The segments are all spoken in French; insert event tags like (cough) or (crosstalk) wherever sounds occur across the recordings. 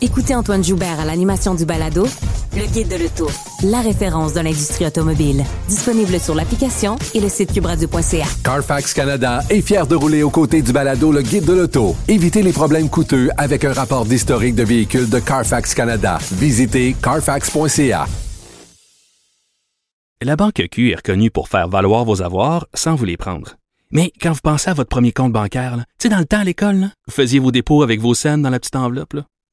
Écoutez Antoine Joubert à l'animation du balado Le Guide de l'Auto, la référence de l'industrie automobile. Disponible sur l'application et le site cubradio.ca. Carfax Canada est fier de rouler aux côtés du balado Le Guide de l'Auto. Évitez les problèmes coûteux avec un rapport d'historique de véhicules de Carfax Canada. Visitez carfax.ca. La Banque Q est reconnue pour faire valoir vos avoirs sans vous les prendre. Mais quand vous pensez à votre premier compte bancaire, tu sais, dans le temps à l'école, vous faisiez vos dépôts avec vos scènes dans la petite enveloppe.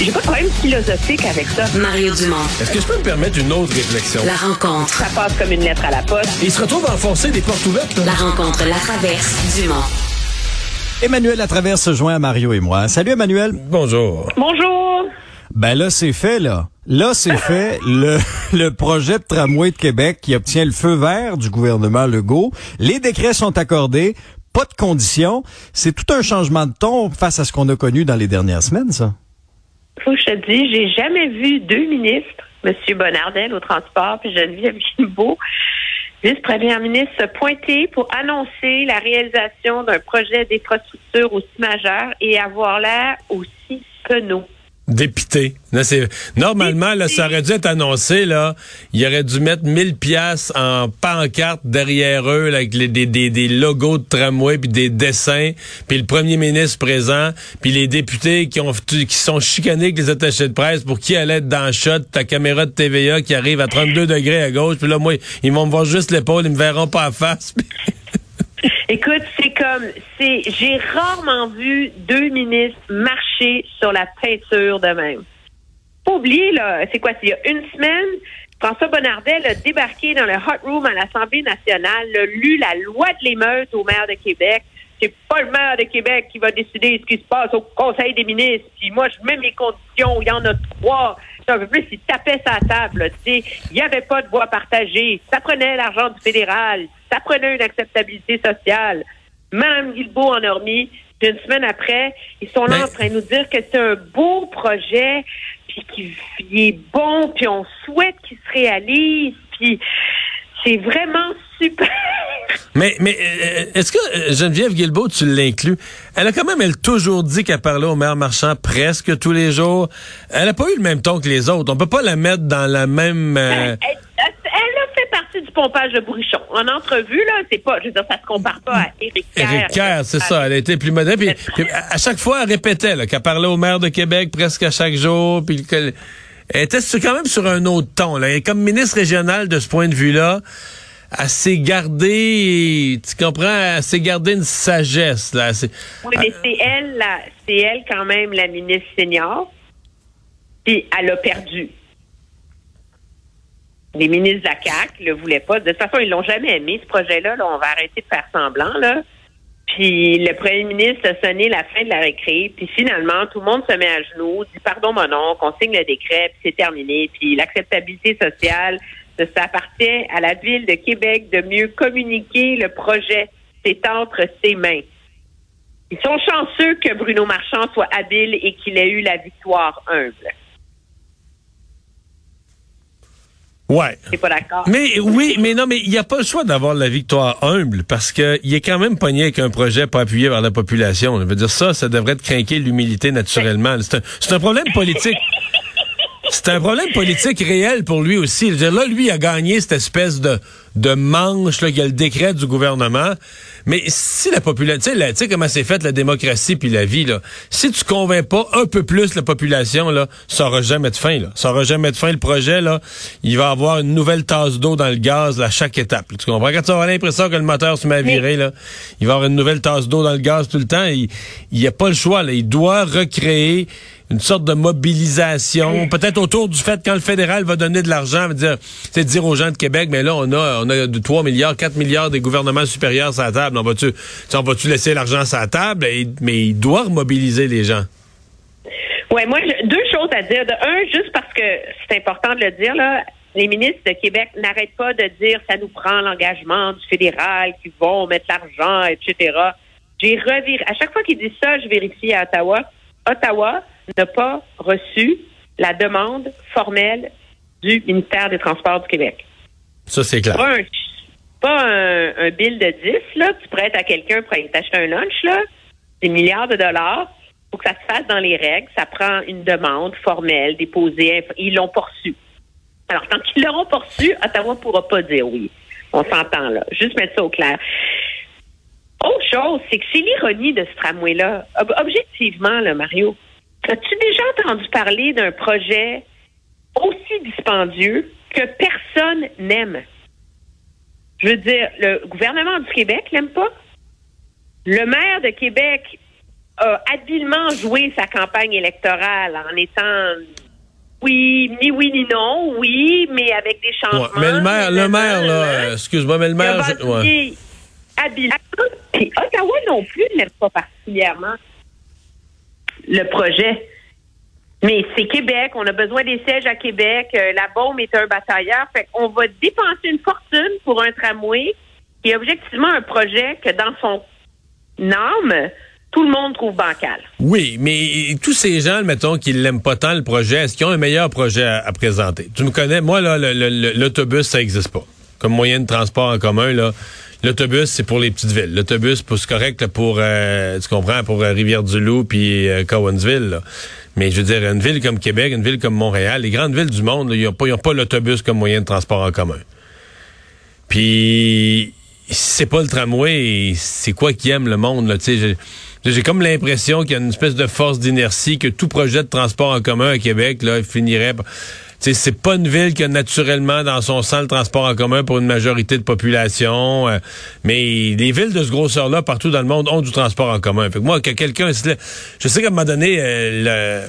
J'ai pas de problème philosophique avec ça. Mario Dumont. Est-ce que je peux me permettre une autre réflexion? La rencontre. Ça passe comme une lettre à la poste. Il se retrouve à enfoncer des portes ouvertes. là. La rencontre Latraverse. Dumont. Emmanuel Latraverse se joint à Mario et moi. Salut Emmanuel. Bonjour. Bonjour. Ben là, c'est fait, là. Là, c'est (laughs) fait. Le, le projet de tramway de Québec qui obtient le feu vert du gouvernement Legault. Les décrets sont accordés. Pas de conditions. C'est tout un changement de ton face à ce qu'on a connu dans les dernières semaines, ça. Faut que je te dise, j'ai jamais vu deux ministres, M. Bonnardel au transport puis Geneviève Guilbeault, vice-première ministre, se pointer pour annoncer la réalisation d'un projet d'infrastructure aussi majeur et avoir l'air aussi penaud. Dépité. Normalement là, ça aurait dû être annoncé là. Il aurait dû mettre 1000 pièces en pancarte derrière eux là, avec les, des, des, des logos de tramway puis des dessins, puis le premier ministre présent, puis les députés qui ont qui sont chicanés avec les attachés de presse pour qui allait être dans le shot, ta caméra de TVA qui arrive à 32 degrés à gauche, puis là moi ils vont me voir juste l'épaule, ils me verront pas à face. (laughs) Écoute, c'est comme, c'est, j'ai rarement vu deux ministres marcher sur la peinture de même. Faut oublier, là, c'est quoi, c'est il y a une semaine, François Bonnardel a débarqué dans le hot room à l'Assemblée nationale, a lu la loi de l'émeute au maire de Québec. C'est pas le maire de Québec qui va décider ce qui se passe au Conseil des ministres. Puis moi, je mets mes conditions. Il y en a trois. Un peu plus, il tapait sa table. il n'y avait pas de voix partagée. Ça prenait l'argent du fédéral. Ça prenait une acceptabilité sociale. Mme Guilbeault en a remis. Une semaine après, ils sont là Mais- en train de nous dire que c'est un beau projet, puis qu'il est bon, puis on souhaite qu'il se réalise. Puis c'est vraiment super. Mais, mais euh, est-ce que euh, Geneviève Guilbeault, tu l'inclus? Elle a quand même, elle, toujours dit qu'elle parlait au maire marchand presque tous les jours. Elle n'a pas eu le même ton que les autres. On peut pas la mettre dans la même... euh, Elle, elle- elle a fait partie du pompage de bourrichon. En entrevue, là, c'est pas, je veux dire, ça se compare pas à Éric Kerr. Éric Kerr, c'est ça. Elle a été plus moderne. Puis, puis à chaque fois, elle répétait là, qu'elle parlait au maire de Québec presque à chaque jour. Puis que- elle était quand même sur un autre ton. Là. Et comme ministre régionale de ce point de vue-là, elle s'est gardée, tu comprends, elle s'est gardée une sagesse. Là. Oui, mais c'est elle, c'est elle quand même la ministre senior. Puis elle a perdu. Les ministres de la CAQ le voulaient pas. De toute façon, ils l'ont jamais aimé, ce projet-là. Là, on va arrêter de faire semblant, là. Puis le premier ministre a sonné la fin de la récré. Puis finalement, tout le monde se met à genoux, dit pardon mon oncle, on signe le décret, puis c'est terminé. Puis l'acceptabilité sociale, ça, appartient à la ville de Québec de mieux communiquer le projet. C'est entre ses mains. Ils sont chanceux que Bruno Marchand soit habile et qu'il ait eu la victoire humble. Ouais. Pas d'accord? Mais oui, mais non, mais il n'y a pas le choix d'avoir la victoire humble parce que il est quand même pogné avec un projet pas appuyé par la population. Je veux dire ça, ça devrait te craquer l'humilité naturellement. C'est un, c'est un problème politique. C'est un problème politique réel pour lui aussi. Je veux dire, là, lui, il a gagné cette espèce de, de manche, là, qui a le décret du gouvernement. Mais si la population, tu sais, comment c'est fait la démocratie puis la vie, là. Si tu convaincs pas un peu plus la population, là, ça aura jamais de fin, là. Ça aura jamais de fin, le projet, là. Il va avoir une nouvelle tasse d'eau dans le gaz, là, à chaque étape. là. Tu comprends? Quand tu auras l'impression que le moteur se met à virer, là, il va avoir une nouvelle tasse d'eau dans le gaz tout le temps. Il, il a pas le choix, là. Il doit recréer une sorte de mobilisation, peut-être autour du fait quand le fédéral va donner de l'argent, dire, c'est dire aux gens de Québec, mais là on a on a de 3 milliards, 4 milliards des gouvernements supérieurs sur la table. On va-tu on va-tu laisser l'argent sur la table? Mais il doit remobiliser les gens. Ouais, moi, deux choses à dire. De un, juste parce que c'est important de le dire, là, les ministres de Québec n'arrêtent pas de dire ça nous prend l'engagement du fédéral qui vont mettre l'argent, etc. J'ai reviré. À chaque fois qu'ils disent ça, je vérifie à Ottawa. Ottawa n'a pas reçu la demande formelle du ministère des Transports du Québec. Ça, c'est clair. Pas un, pas un, bill de 10, là, tu prêtes à quelqu'un pour t'acheter un lunch, là. Des milliards de dollars. Faut que ça se fasse dans les règles. Ça prend une demande formelle, déposée. Ils l'ont reçu. Alors, tant qu'ils l'auront reçu, Ottawa pourra pas dire oui. On s'entend là. Juste mettre ça au clair. Autre chose, c'est que c'est l'ironie de ce tramway-là. Objectivement, là, Mario, as-tu déjà entendu parler d'un projet aussi dispendieux que personne n'aime? Je veux dire, le gouvernement du Québec l'aime pas? Le maire de Québec a habilement joué sa campagne électorale en étant oui, ni oui ni non, oui, mais avec des changements. mais le maire, le maire, là, excuse-moi, mais le maire, je, ouais. Puis Ottawa non plus n'aime pas particulièrement le projet. Mais c'est Québec, on a besoin des sièges à Québec. Euh, la bombe est un batailleur. Fait qu'on va dépenser une fortune pour un tramway qui est objectivement un projet que dans son âme, tout le monde trouve bancal. Oui, mais tous ces gens, mettons, qui l'aiment pas tant le projet, est-ce qu'ils ont un meilleur projet à, présenter? Tu me connais, moi, là, l'autobus, ça n'existe pas. Comme moyen de transport en commun, là. L'autobus, c'est pour les petites villes. L'autobus, c'est correct pour, euh, tu comprends, pour euh, Rivière-du-Loup puis euh, Cowansville. Mais je veux dire, une ville comme Québec, une ville comme Montréal, les grandes villes du monde, ils n'ont pas, pas l'autobus comme moyen de transport en commun. Puis, c'est pas le tramway, c'est quoi qui aime le monde, là, tu sais. J'ai comme l'impression qu'il y a une espèce de force d'inertie que tout projet de transport en commun à Québec là, finirait par c'est pas une ville qui a naturellement dans son sang le transport en commun pour une majorité de population, euh, mais les villes de ce grosseur-là partout dans le monde ont du transport en commun. Fait que moi, que quelqu'un, je sais qu'à un moment donné, euh,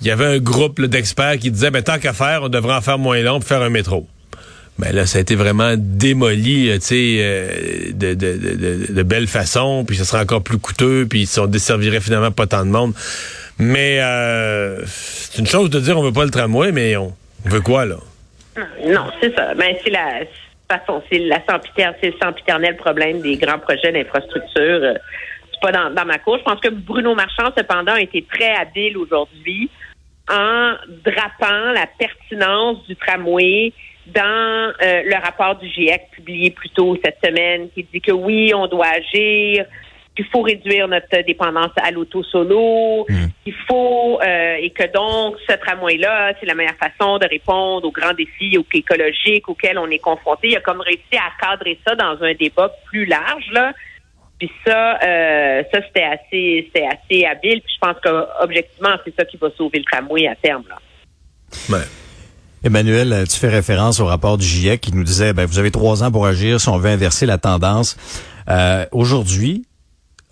il y avait un groupe d'experts qui disait, ben tant qu'à faire, on devrait en faire moins long pour faire un métro. Ben là, ça a été vraiment démoli, euh, tu sais, de, de, de, belle façon, puis ça serait encore plus coûteux, puis ça desservirait finalement pas tant de monde. Mais euh, c'est une chose de dire on veut pas le tramway, mais on veut quoi, là? Non, c'est ça. Mais ben, c'est la façon, c'est la c'est le sempiternel problème des grands projets d'infrastructure. Euh, c'est pas dans, ma cour. Je pense que Bruno Marchand, cependant, a été très habile aujourd'hui en drapant la pertinence du tramway dans euh, le rapport du GIEC publié plus tôt cette semaine, qui dit que oui, on doit agir, qu'il faut réduire notre dépendance à l'auto solo, mmh. qu'il faut euh, et que donc ce tramway-là, c'est la meilleure façon de répondre aux grands défis écologiques auxquels on est confronté. Il a comme réussi à cadrer ça dans un débat plus large là. Puis ça, euh, ça c'était assez, c'était assez habile. Puis je pense qu'objectivement, c'est ça qui va sauver le tramway à terme là. Emmanuel, tu fais référence au rapport du GIEC qui nous disait, ben, vous avez trois ans pour agir si on veut inverser la tendance. Euh, aujourd'hui,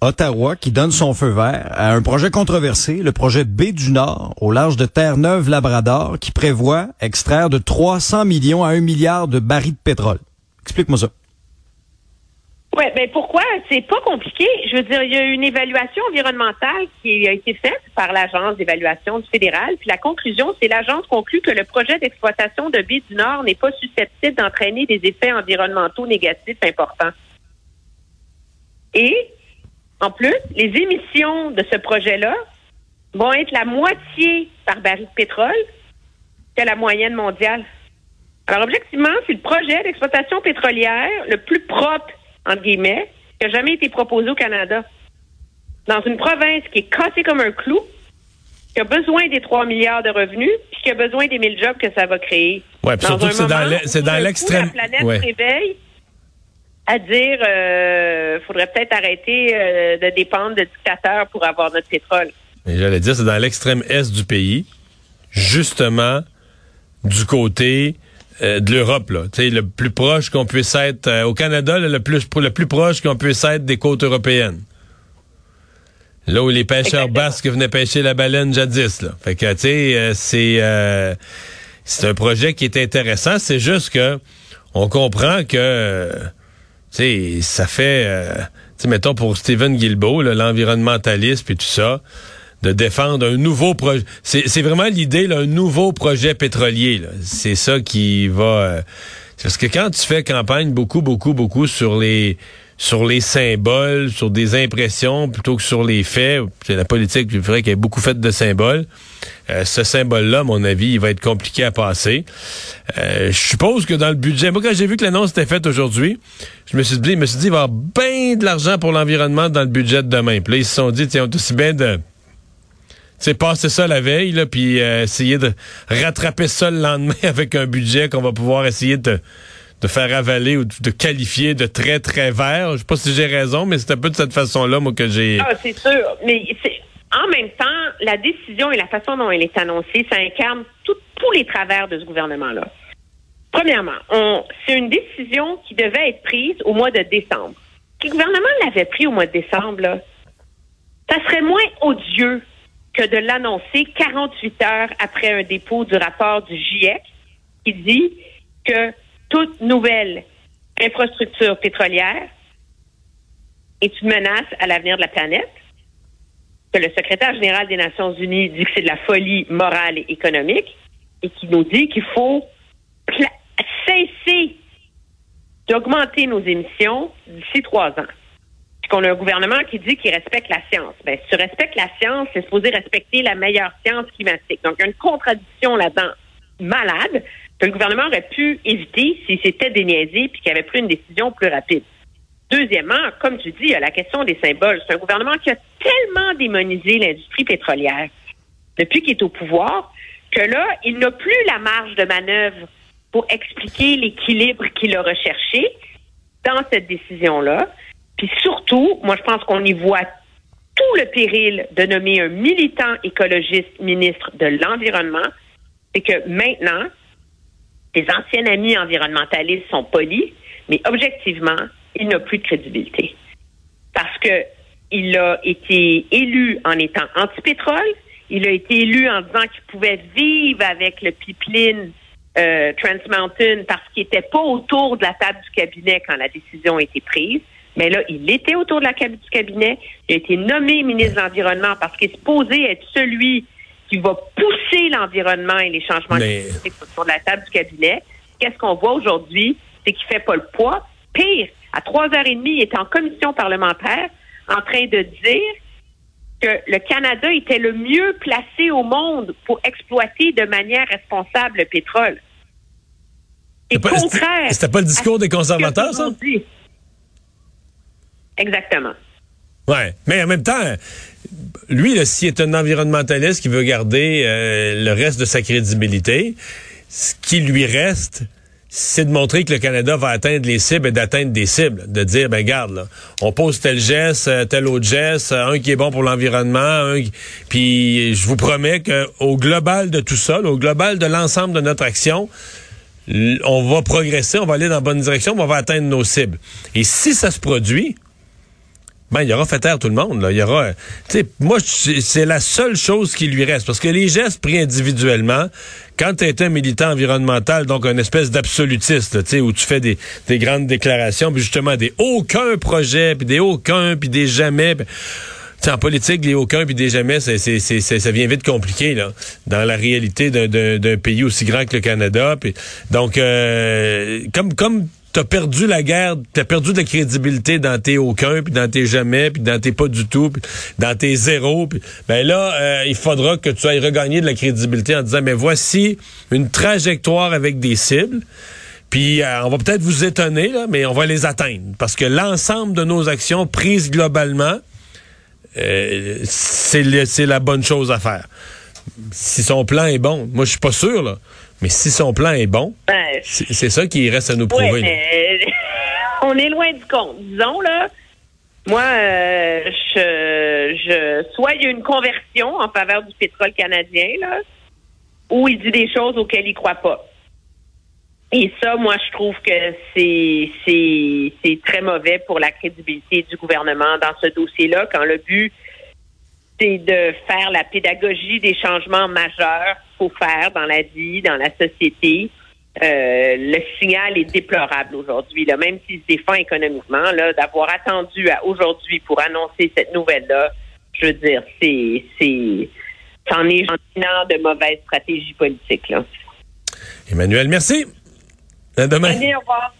Ottawa qui donne son feu vert à un projet controversé, le projet B du Nord, au large de Terre-Neuve-Labrador, qui prévoit extraire de 300 millions à 1 milliard de barils de pétrole. Explique-moi ça. Oui, ben pourquoi? C'est pas compliqué. Je veux dire, il y a une évaluation environnementale qui a été faite par l'Agence d'évaluation du fédéral. Puis la conclusion, c'est l'agence conclut que le projet d'exploitation de B du Nord n'est pas susceptible d'entraîner des effets environnementaux négatifs importants. Et en plus, les émissions de ce projet-là vont être la moitié par baril de pétrole que la moyenne mondiale. Alors, objectivement, c'est le projet d'exploitation pétrolière le plus propre, entre guillemets, qui a jamais été proposé au Canada. Dans une province qui est cassée comme un clou, qui a besoin des 3 milliards de revenus, puis qui a besoin des 1000 jobs que ça va créer. Oui, surtout c'est dans l'extrême. La planète réveille à dire euh, faudrait peut-être arrêter euh, de dépendre de dictateurs pour avoir notre pétrole. J'allais dire, c'est dans l'extrême est du pays, justement du côté euh, de l'Europe, là. le plus proche qu'on puisse être euh, au Canada, le plus le plus proche qu'on puisse être des côtes européennes. Là où les pêcheurs basques venaient pêcher la baleine jadis, là. Fait que, tu sais, c'est c'est un projet qui est intéressant. C'est juste que on comprend que ça fait, euh, sais, mettons pour Stephen Guilbeault, l'environnementaliste et tout ça, de défendre un nouveau projet. C'est vraiment l'idée, un nouveau projet pétrolier. C'est ça qui va... Euh, parce que quand tu fais campagne beaucoup, beaucoup, beaucoup sur les sur les symboles, sur des impressions plutôt que sur les faits. C'est la politique, je dirais qu'elle est beaucoup faite de symboles. Euh, ce symbole-là, à mon avis, il va être compliqué à passer. Euh, je suppose que dans le budget, moi quand j'ai vu que l'annonce était faite aujourd'hui, je me suis dit, je me suis dit, il va y avoir bien de l'argent pour l'environnement dans le budget de demain. Puis là, ils se sont dit, tiens, on est aussi bien de c'est passer ça la veille, là, puis euh, essayer de rattraper ça le lendemain (laughs) avec un budget qu'on va pouvoir essayer de, de faire avaler ou de qualifier de très, très vert. Je sais pas si j'ai raison, mais c'est un peu de cette façon-là, moi, que j'ai... Ah, c'est sûr. Mais en même temps, la décision et la façon dont elle est annoncée, ça incarne tous les travers de ce gouvernement-là. Premièrement, c'est une décision qui devait être prise au mois de décembre. Si le gouvernement l'avait pris au mois de décembre, là, ça serait moins odieux que de l'annoncer 48 heures après un dépôt du rapport du GIEC qui dit que toute nouvelle infrastructure pétrolière est une menace à l'avenir de la planète, que le secrétaire général des Nations Unies dit que c'est de la folie morale et économique, et qui nous dit qu'il faut cesser d'augmenter nos émissions d'ici trois ans qu'on a un gouvernement qui dit qu'il respecte la science. Ben, si tu respectes la science, c'est supposé respecter la meilleure science climatique. Donc, il y a une contradiction là-dedans malade que le gouvernement aurait pu éviter s'il s'était déniaisé puis qu'il avait pris une décision plus rapide. Deuxièmement, comme tu dis, il y a la question des symboles. C'est un gouvernement qui a tellement démonisé l'industrie pétrolière depuis qu'il est au pouvoir que là, il n'a plus la marge de manœuvre pour expliquer l'équilibre qu'il a recherché dans cette décision-là. Puis surtout, moi, je pense qu'on y voit tout le péril de nommer un militant écologiste ministre de l'Environnement. C'est que maintenant, ses anciens amis environnementalistes sont polis, mais objectivement, il n'a plus de crédibilité. Parce que il a été élu en étant anti-pétrole, il a été élu en disant qu'il pouvait vivre avec le pipeline euh, Trans Mountain parce qu'il n'était pas autour de la table du cabinet quand la décision a été prise. Mais là, il était autour de la du cabinet. Il a été nommé ministre de l'Environnement parce qu'il est supposé être celui qui va pousser l'environnement et les changements climatiques de la table du cabinet. Qu'est-ce qu'on voit aujourd'hui? C'est qu'il fait pas le poids. Pire, à trois heures et demie, il est en commission parlementaire en train de dire que le Canada était le mieux placé au monde pour exploiter de manière responsable le pétrole. C'est contraire. C'était pas le discours des conservateurs, ça? Exactement. Ouais, mais en même temps, lui, s'il est un environnementaliste qui veut garder euh, le reste de sa crédibilité, ce qui lui reste, c'est de montrer que le Canada va atteindre les cibles et d'atteindre des cibles. De dire, ben garde, on pose tel geste, euh, tel autre geste, euh, un qui est bon pour l'environnement, puis je vous promets qu'au global de tout ça, au global de l'ensemble de notre action, on va progresser, on va aller dans la bonne direction, on va atteindre nos cibles. Et si ça se produit, ben, il aura fait taire tout le monde. Là. Il y aura, moi, c'est la seule chose qui lui reste. Parce que les gestes pris individuellement, quand tu es un militant environnemental, donc une espèce d'absolutiste, où tu fais des, des grandes déclarations, puis justement des aucun projet, puis des aucun, puis des jamais. en politique, les aucun puis des jamais, ça vient vite compliqué là, dans la réalité d'un, pays aussi grand que le Canada. Donc, euh, comme comme t'as perdu la guerre, t'as perdu de la crédibilité dans tes aucun, puis dans tes jamais, puis dans tes pas du tout, puis dans tes zéros. Puis, ben là, euh, il faudra que tu ailles regagner de la crédibilité en disant, mais voici une trajectoire avec des cibles. Puis euh, on va peut-être vous étonner, mais on va les atteindre. Parce que l'ensemble de nos actions prises globalement, euh, c'est la bonne chose à faire. Si son plan est bon, moi je suis pas sûr, là. Mais si son plan est bon, ben, c'est ça qui reste à nous prouver. (laughs) on est loin du compte. Disons, là, moi, euh, je, je, soit il y a une conversion en faveur du pétrole canadien, là, ou il dit des choses auxquelles il croit pas. Et ça, moi, je trouve que c'est c'est très mauvais pour la crédibilité du gouvernement dans ce dossier-là, quand le but c'est de faire la pédagogie des changements majeurs faut faire dans la vie, dans la société. Euh, le signal est déplorable aujourd'hui, là, même s'il se défend économiquement, là, d'avoir attendu à aujourd'hui pour annoncer cette nouvelle-là. Je veux dire, c'est, c'est, c'en est genre de mauvaise stratégie politique, là. Emmanuel, merci. À demain. Allez, au revoir.